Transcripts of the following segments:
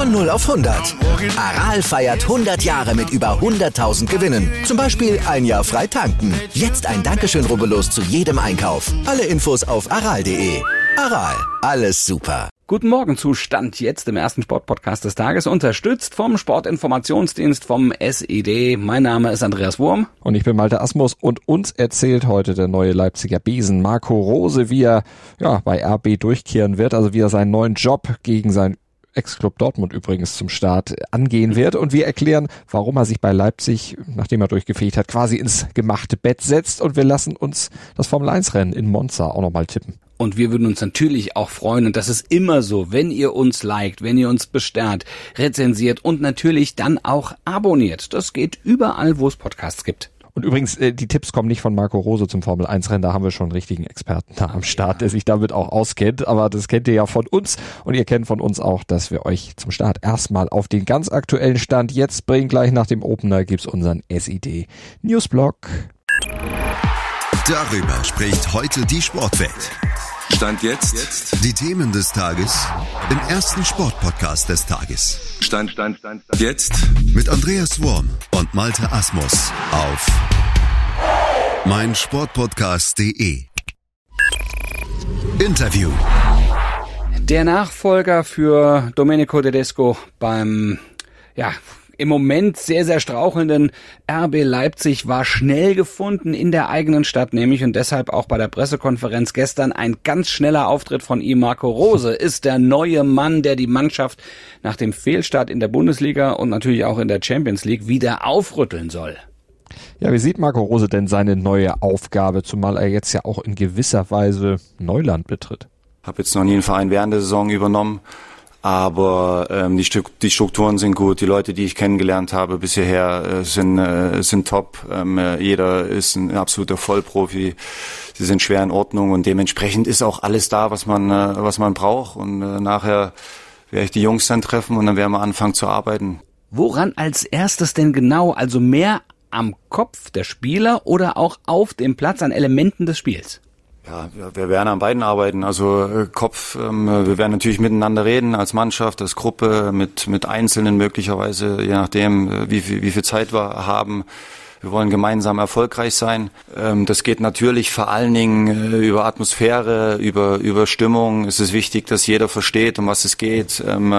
Von 0 auf 100. Aral feiert 100 Jahre mit über 100.000 Gewinnen. Zum Beispiel ein Jahr frei tanken. Jetzt ein Dankeschön, rubbellos zu jedem Einkauf. Alle Infos auf aral.de. Aral, alles super. Guten Morgen zu Stand jetzt im ersten Sportpodcast des Tages, unterstützt vom Sportinformationsdienst vom SED. Mein Name ist Andreas Wurm. Und ich bin Malte Asmus und uns erzählt heute der neue Leipziger Besen Marco Rose, wie er ja, bei RB durchkehren wird, also wie er seinen neuen Job gegen sein Ex-Club Dortmund übrigens zum Start angehen wird. Und wir erklären, warum er sich bei Leipzig, nachdem er durchgefegt hat, quasi ins gemachte Bett setzt. Und wir lassen uns das Formel-1-Rennen in Monza auch nochmal tippen. Und wir würden uns natürlich auch freuen, und das ist immer so, wenn ihr uns liked, wenn ihr uns besternt, rezensiert und natürlich dann auch abonniert. Das geht überall, wo es Podcasts gibt. Und übrigens, äh, die Tipps kommen nicht von Marco Rose zum Formel 1 Rennen, da haben wir schon einen richtigen Experten da am Start, der sich damit auch auskennt. Aber das kennt ihr ja von uns und ihr kennt von uns auch, dass wir euch zum Start erstmal auf den ganz aktuellen Stand jetzt bringen. Gleich nach dem Opener gibt's unseren SID Newsblog. Darüber spricht heute die Sportwelt. Stand jetzt. jetzt. Die Themen des Tages im ersten Sportpodcast des Tages. Stand, Stand, Stand, Stand. Jetzt mit Andreas Worm und Malte Asmus auf meinsportpodcast.de. Interview. Der Nachfolger für Domenico Tedesco beim ja, im Moment sehr, sehr strauchelnden RB Leipzig war schnell gefunden in der eigenen Stadt, nämlich und deshalb auch bei der Pressekonferenz gestern ein ganz schneller Auftritt von ihm. Marco Rose ist der neue Mann, der die Mannschaft nach dem Fehlstart in der Bundesliga und natürlich auch in der Champions League wieder aufrütteln soll. Ja, wie sieht Marco Rose denn seine neue Aufgabe, zumal er jetzt ja auch in gewisser Weise Neuland betritt? Habe jetzt noch nie einen Verein während der Saison übernommen, aber ähm, die, Stru die Strukturen sind gut. Die Leute, die ich kennengelernt habe bisher, äh, sind, äh, sind top. Ähm, äh, jeder ist ein absoluter Vollprofi. Sie sind schwer in Ordnung und dementsprechend ist auch alles da, was man, äh, was man braucht. Und äh, nachher werde ich die Jungs dann treffen und dann werden wir anfangen zu arbeiten. Woran als erstes denn genau? Also mehr am Kopf der Spieler oder auch auf dem Platz an Elementen des Spiels? Ja, wir werden an beiden arbeiten. Also äh, Kopf, ähm, wir werden natürlich miteinander reden als Mannschaft, als Gruppe, mit, mit Einzelnen möglicherweise, je nachdem, äh, wie viel, wie viel Zeit wir haben. Wir wollen gemeinsam erfolgreich sein. Ähm, das geht natürlich vor allen Dingen äh, über Atmosphäre, über, über Stimmung. Es ist wichtig, dass jeder versteht, um was es geht. Ähm,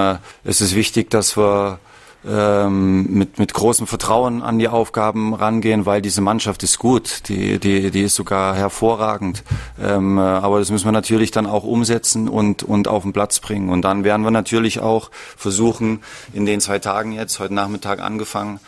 es ist wichtig, dass wir ähm, mit, mit großem Vertrauen an die Aufgaben rangehen, weil diese Mannschaft ist gut, die, die, die ist sogar hervorragend. Ähm, äh, aber das müssen wir natürlich dann auch umsetzen und, und auf den Platz bringen. Und dann werden wir natürlich auch versuchen, in den zwei Tagen jetzt, heute Nachmittag angefangen,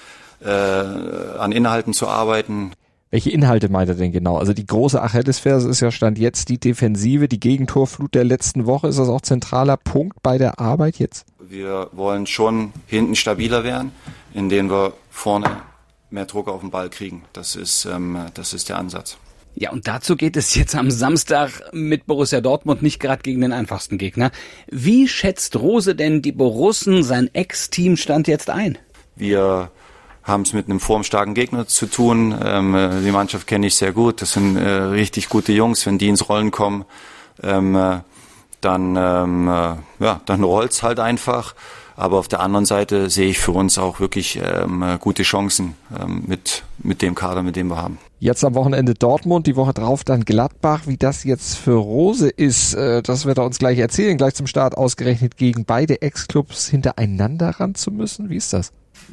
äh, an Inhalten zu arbeiten. Welche Inhalte meint er denn genau? Also die große Achillesferse ist ja Stand jetzt die Defensive, die Gegentorflut der letzten Woche. Ist das auch zentraler Punkt bei der Arbeit jetzt? Wir wollen schon hinten stabiler werden, indem wir vorne mehr Druck auf den Ball kriegen. Das ist, ähm, das ist der Ansatz. Ja, und dazu geht es jetzt am Samstag mit Borussia Dortmund nicht gerade gegen den einfachsten Gegner. Wie schätzt Rose denn die Borussen, sein Ex-Team, stand jetzt ein? Wir haben es mit einem formstarken Gegner zu tun. Ähm, die Mannschaft kenne ich sehr gut. Das sind äh, richtig gute Jungs. Wenn die ins Rollen kommen, ähm, äh, dann, ähm, äh, ja, dann rollt's halt einfach. Aber auf der anderen Seite sehe ich für uns auch wirklich ähm, gute Chancen ähm, mit, mit dem Kader, mit dem wir haben. Jetzt am Wochenende Dortmund, die Woche drauf dann Gladbach. Wie das jetzt für Rose ist, äh, das wird er uns gleich erzählen. Gleich zum Start ausgerechnet gegen beide Ex-Clubs hintereinander ran zu müssen. Wie ist das?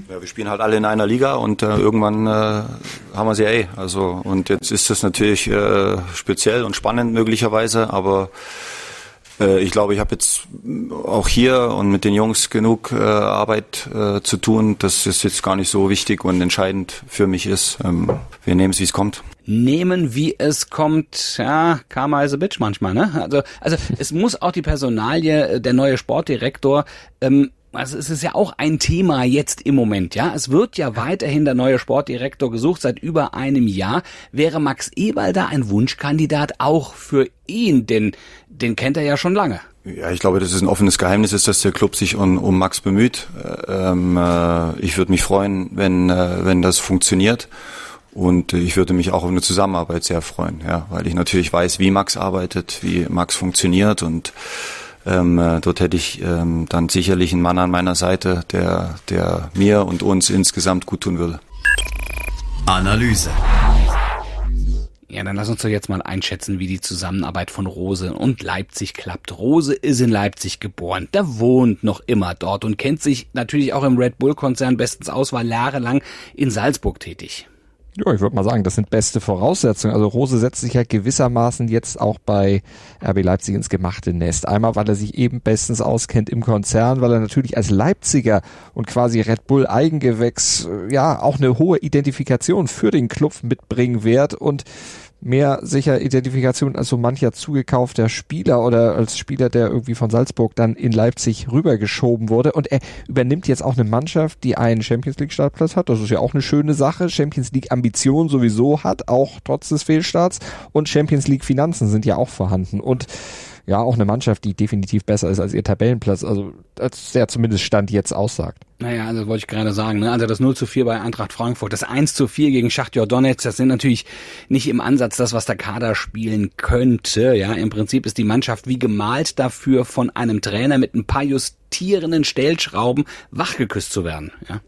Ja, wir spielen halt alle in einer Liga und äh, irgendwann äh, haben wir sie eh. Also und jetzt ist das natürlich äh, speziell und spannend möglicherweise, aber äh, ich glaube, ich habe jetzt auch hier und mit den Jungs genug äh, Arbeit äh, zu tun, dass es jetzt gar nicht so wichtig und entscheidend für mich ist. Ähm, wir nehmen es, wie es kommt nehmen, wie es kommt. Ja, Karma is a bitch manchmal, ne? Also, also es muss auch die Personalie, äh, der neue Sportdirektor, ähm, also es ist ja auch ein Thema jetzt im Moment, ja. Es wird ja weiterhin der neue Sportdirektor gesucht seit über einem Jahr. Wäre Max Eberl da ein Wunschkandidat auch für ihn? Denn den kennt er ja schon lange. Ja, ich glaube, das ist ein offenes Geheimnis, ist, dass der Club sich um, um Max bemüht. Ähm, äh, ich würde mich freuen, wenn, äh, wenn das funktioniert. Und ich würde mich auch auf eine Zusammenarbeit sehr freuen, ja, weil ich natürlich weiß, wie Max arbeitet, wie Max funktioniert und ähm, äh, dort hätte ich ähm, dann sicherlich einen Mann an meiner Seite, der, der mir und uns insgesamt gut tun würde. Analyse. Ja, dann lass uns doch jetzt mal einschätzen, wie die Zusammenarbeit von Rose und Leipzig klappt. Rose ist in Leipzig geboren, der wohnt noch immer dort und kennt sich natürlich auch im Red Bull-Konzern bestens aus, war jahrelang in Salzburg tätig. Ja, ich würde mal sagen, das sind beste Voraussetzungen. Also Rose setzt sich ja gewissermaßen jetzt auch bei RB Leipzig ins gemachte Nest. Einmal, weil er sich eben bestens auskennt im Konzern, weil er natürlich als Leipziger und quasi Red Bull Eigengewächs äh, ja auch eine hohe Identifikation für den Club mitbringen wird und mehr sicher Identifikation als so mancher zugekaufter Spieler oder als Spieler, der irgendwie von Salzburg dann in Leipzig rübergeschoben wurde. Und er übernimmt jetzt auch eine Mannschaft, die einen Champions League Startplatz hat. Das ist ja auch eine schöne Sache. Champions League Ambition sowieso hat, auch trotz des Fehlstarts. Und Champions League Finanzen sind ja auch vorhanden. Und ja, auch eine Mannschaft, die definitiv besser ist als ihr Tabellenplatz. Also, als der zumindest Stand jetzt aussagt. Naja, also wollte ich gerade sagen, ne? also das 0 zu 4 bei Eintracht Frankfurt, das 1 zu 4 gegen Schachtjor Donetsk, das sind natürlich nicht im Ansatz das, was der Kader spielen könnte. Ja, im Prinzip ist die Mannschaft wie gemalt dafür, von einem Trainer mit ein paar justierenden Stellschrauben wachgeküsst zu werden. Ja.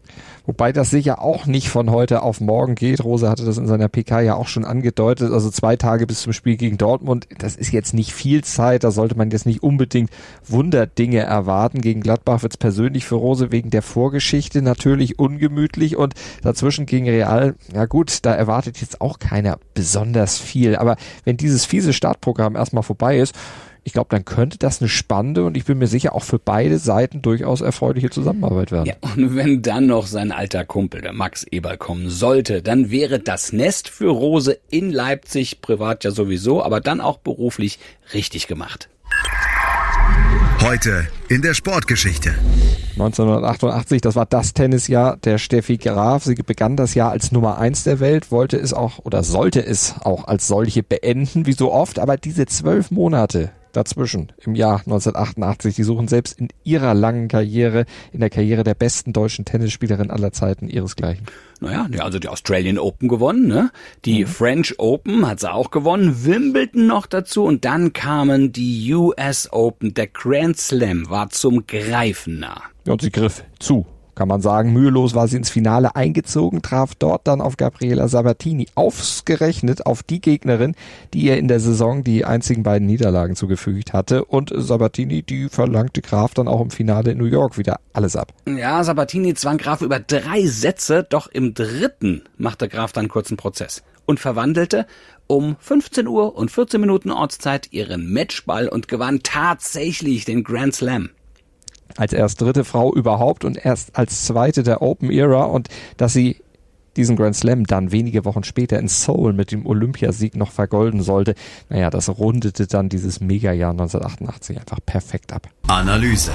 Wobei das sicher auch nicht von heute auf morgen geht. Rose hatte das in seiner PK ja auch schon angedeutet. Also zwei Tage bis zum Spiel gegen Dortmund. Das ist jetzt nicht viel Zeit. Da sollte man jetzt nicht unbedingt Wunderdinge erwarten. Gegen Gladbach wird es persönlich für Rose wegen der Vorgeschichte natürlich ungemütlich. Und dazwischen gegen Real, ja gut, da erwartet jetzt auch keiner besonders viel. Aber wenn dieses fiese Startprogramm erstmal vorbei ist, ich glaube, dann könnte das eine spannende und ich bin mir sicher auch für beide Seiten durchaus erfreuliche Zusammenarbeit werden. Ja, und wenn dann noch sein alter Kumpel, der Max Eberl, kommen sollte, dann wäre das Nest für Rose in Leipzig, privat ja sowieso, aber dann auch beruflich richtig gemacht. Heute in der Sportgeschichte. 1988, das war das Tennisjahr der Steffi Graf. Sie begann das Jahr als Nummer eins der Welt, wollte es auch oder sollte es auch als solche beenden, wie so oft, aber diese zwölf Monate dazwischen im Jahr 1988. Die suchen selbst in ihrer langen Karriere, in der Karriere der besten deutschen Tennisspielerin aller Zeiten ihresgleichen. Naja, also die Australian Open gewonnen, ne? Die mhm. French Open hat sie auch gewonnen, Wimbledon noch dazu und dann kamen die US Open. Der Grand Slam war zum Greifen nah. Ja, und sie griff zu kann man sagen. Mühelos war sie ins Finale eingezogen, traf dort dann auf Gabriela Sabatini, ausgerechnet auf die Gegnerin, die ihr in der Saison die einzigen beiden Niederlagen zugefügt hatte. Und Sabatini, die verlangte Graf dann auch im Finale in New York wieder alles ab. Ja, Sabatini zwang Graf über drei Sätze, doch im dritten machte Graf dann kurzen Prozess und verwandelte um 15 Uhr und 14 Minuten Ortszeit ihren Matchball und gewann tatsächlich den Grand Slam als erst dritte Frau überhaupt und erst als zweite der Open Era und dass sie diesen Grand Slam dann wenige Wochen später in Seoul mit dem Olympiasieg noch vergolden sollte. Naja, das rundete dann dieses Megajahr 1988 einfach perfekt ab. Analyse.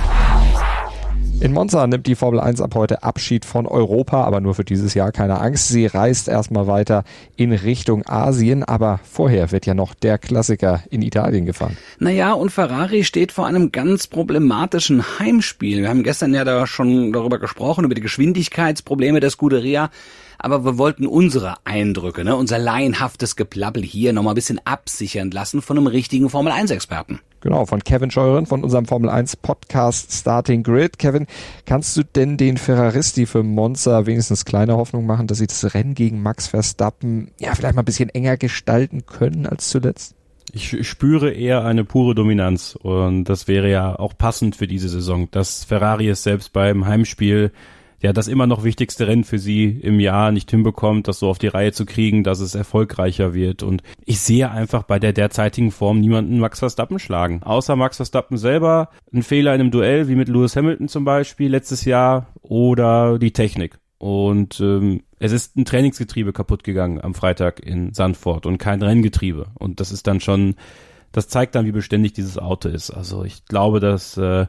In Monza nimmt die Formel 1 ab heute Abschied von Europa, aber nur für dieses Jahr, keine Angst. Sie reist erstmal weiter in Richtung Asien, aber vorher wird ja noch der Klassiker in Italien gefahren. Naja, und Ferrari steht vor einem ganz problematischen Heimspiel. Wir haben gestern ja da schon darüber gesprochen, über die Geschwindigkeitsprobleme der Scuderia aber wir wollten unsere Eindrücke, ne, unser laienhaftes Geplappel hier nochmal ein bisschen absichern lassen von einem richtigen Formel-1-Experten. Genau, von Kevin Scheuren von unserem Formel 1 Podcast Starting Grid. Kevin, kannst du denn den Ferraristi für Monza wenigstens kleine Hoffnung machen, dass sie das Rennen gegen Max Verstappen ja vielleicht mal ein bisschen enger gestalten können als zuletzt? Ich spüre eher eine pure Dominanz und das wäre ja auch passend für diese Saison, dass Ferrari es selbst beim Heimspiel ja das immer noch wichtigste Rennen für sie im Jahr nicht hinbekommt, das so auf die Reihe zu kriegen, dass es erfolgreicher wird. Und ich sehe einfach bei der derzeitigen Form niemanden Max Verstappen schlagen. Außer Max Verstappen selber, ein Fehler in einem Duell, wie mit Lewis Hamilton zum Beispiel letztes Jahr, oder die Technik. Und ähm, es ist ein Trainingsgetriebe kaputt gegangen am Freitag in Sandford und kein Renngetriebe. Und das ist dann schon, das zeigt dann, wie beständig dieses Auto ist. Also ich glaube, dass äh,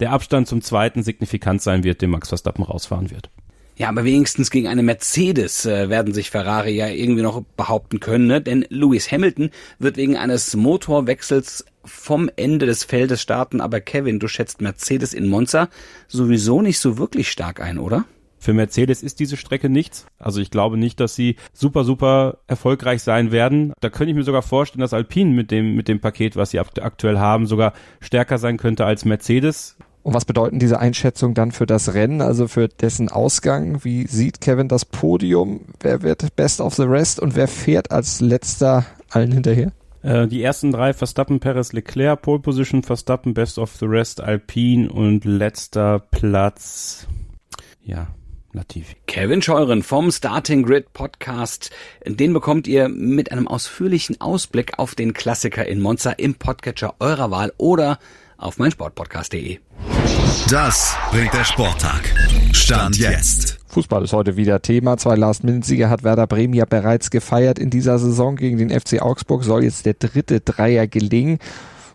der Abstand zum zweiten signifikant sein wird, den Max Verstappen rausfahren wird. Ja, aber wenigstens gegen eine Mercedes äh, werden sich Ferrari ja irgendwie noch behaupten können, ne? denn Lewis Hamilton wird wegen eines Motorwechsels vom Ende des Feldes starten, aber Kevin, du schätzt Mercedes in Monza sowieso nicht so wirklich stark ein, oder? Für Mercedes ist diese Strecke nichts. Also ich glaube nicht, dass sie super, super erfolgreich sein werden. Da könnte ich mir sogar vorstellen, dass Alpine mit dem, mit dem Paket, was sie aktuell haben, sogar stärker sein könnte als Mercedes. Und was bedeuten diese Einschätzungen dann für das Rennen, also für dessen Ausgang? Wie sieht Kevin das Podium? Wer wird Best of the Rest und wer fährt als letzter allen hinterher? Äh, die ersten drei Verstappen, Perez, Leclerc, Pole Position, Verstappen, Best of the Rest, Alpine und letzter Platz. Ja, Latifi. Kevin Scheuren vom Starting Grid Podcast. Den bekommt ihr mit einem ausführlichen Ausblick auf den Klassiker in Monza im Podcatcher eurer Wahl oder auf meinsportpodcast.de. Das bringt der Sporttag. Stand jetzt. Fußball ist heute wieder Thema. Zwei Last-Minute-Sieger hat Werder Bremen ja bereits gefeiert in dieser Saison gegen den FC Augsburg. Soll jetzt der dritte Dreier gelingen.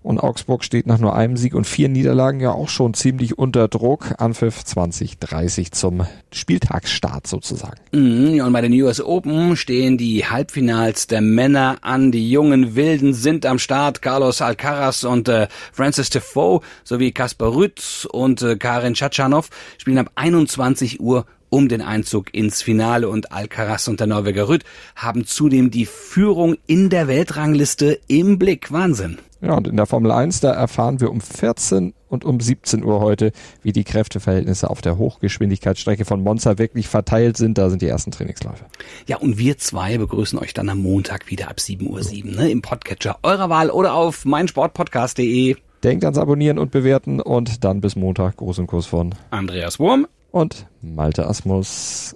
Und Augsburg steht nach nur einem Sieg und vier Niederlagen ja auch schon ziemlich unter Druck. Anpfiff 2030 zum Spieltagsstart sozusagen. Mhm, und bei den US Open stehen die Halbfinals der Männer an. Die jungen Wilden sind am Start. Carlos Alcaraz und äh, Francis Defoe sowie Kaspar Rütz und äh, Karin Tschatschanow spielen ab 21 Uhr um den Einzug ins Finale und Alcaraz und der Norweger Rütt haben zudem die Führung in der Weltrangliste im Blick. Wahnsinn. Ja, und in der Formel 1, da erfahren wir um 14 und um 17 Uhr heute, wie die Kräfteverhältnisse auf der Hochgeschwindigkeitsstrecke von Monza wirklich verteilt sind. Da sind die ersten Trainingsläufe. Ja, und wir zwei begrüßen euch dann am Montag wieder ab 7.07 Uhr 7, ne, im Podcatcher eurer Wahl oder auf meinsportpodcast.de. Denkt ans Abonnieren und Bewerten und dann bis Montag. Gruß und Kuss von Andreas Wurm und Malte Asmus.